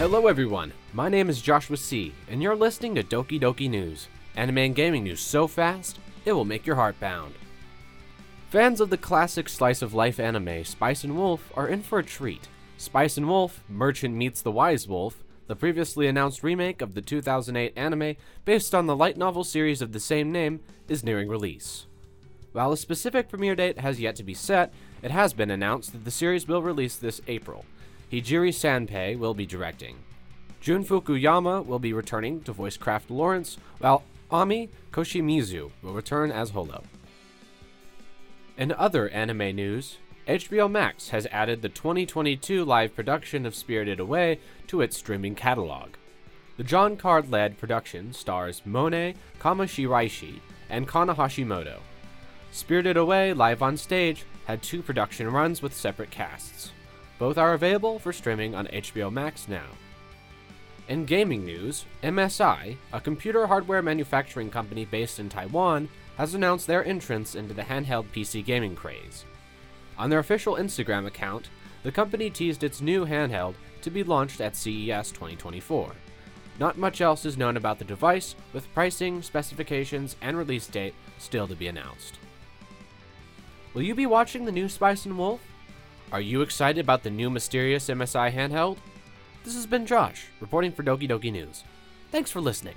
Hello, everyone. My name is Joshua C., and you're listening to Doki Doki News. Anime and gaming news so fast, it will make your heart bound. Fans of the classic slice of life anime Spice and Wolf are in for a treat. Spice and Wolf, Merchant Meets the Wise Wolf, the previously announced remake of the 2008 anime based on the light novel series of the same name, is nearing release. While a specific premiere date has yet to be set, it has been announced that the series will release this April. Hijiri Sanpei will be directing. Jun Fukuyama will be returning to voice Craft Lawrence, while Ami Koshimizu will return as Holo. In other anime news, HBO Max has added the 2022 live production of Spirited Away to its streaming catalog. The John Caird led production stars Mone Kamishiraishi and Kana Hashimoto. Spirited Away live on stage had two production runs with separate casts. Both are available for streaming on HBO Max now. In gaming news, MSI, a computer hardware manufacturing company based in Taiwan, has announced their entrance into the handheld PC gaming craze. On their official Instagram account, the company teased its new handheld to be launched at CES 2024. Not much else is known about the device, with pricing, specifications, and release date still to be announced. Will you be watching the new Spice and Wolf? Are you excited about the new mysterious MSI handheld? This has been Josh, reporting for Doki Doki News. Thanks for listening.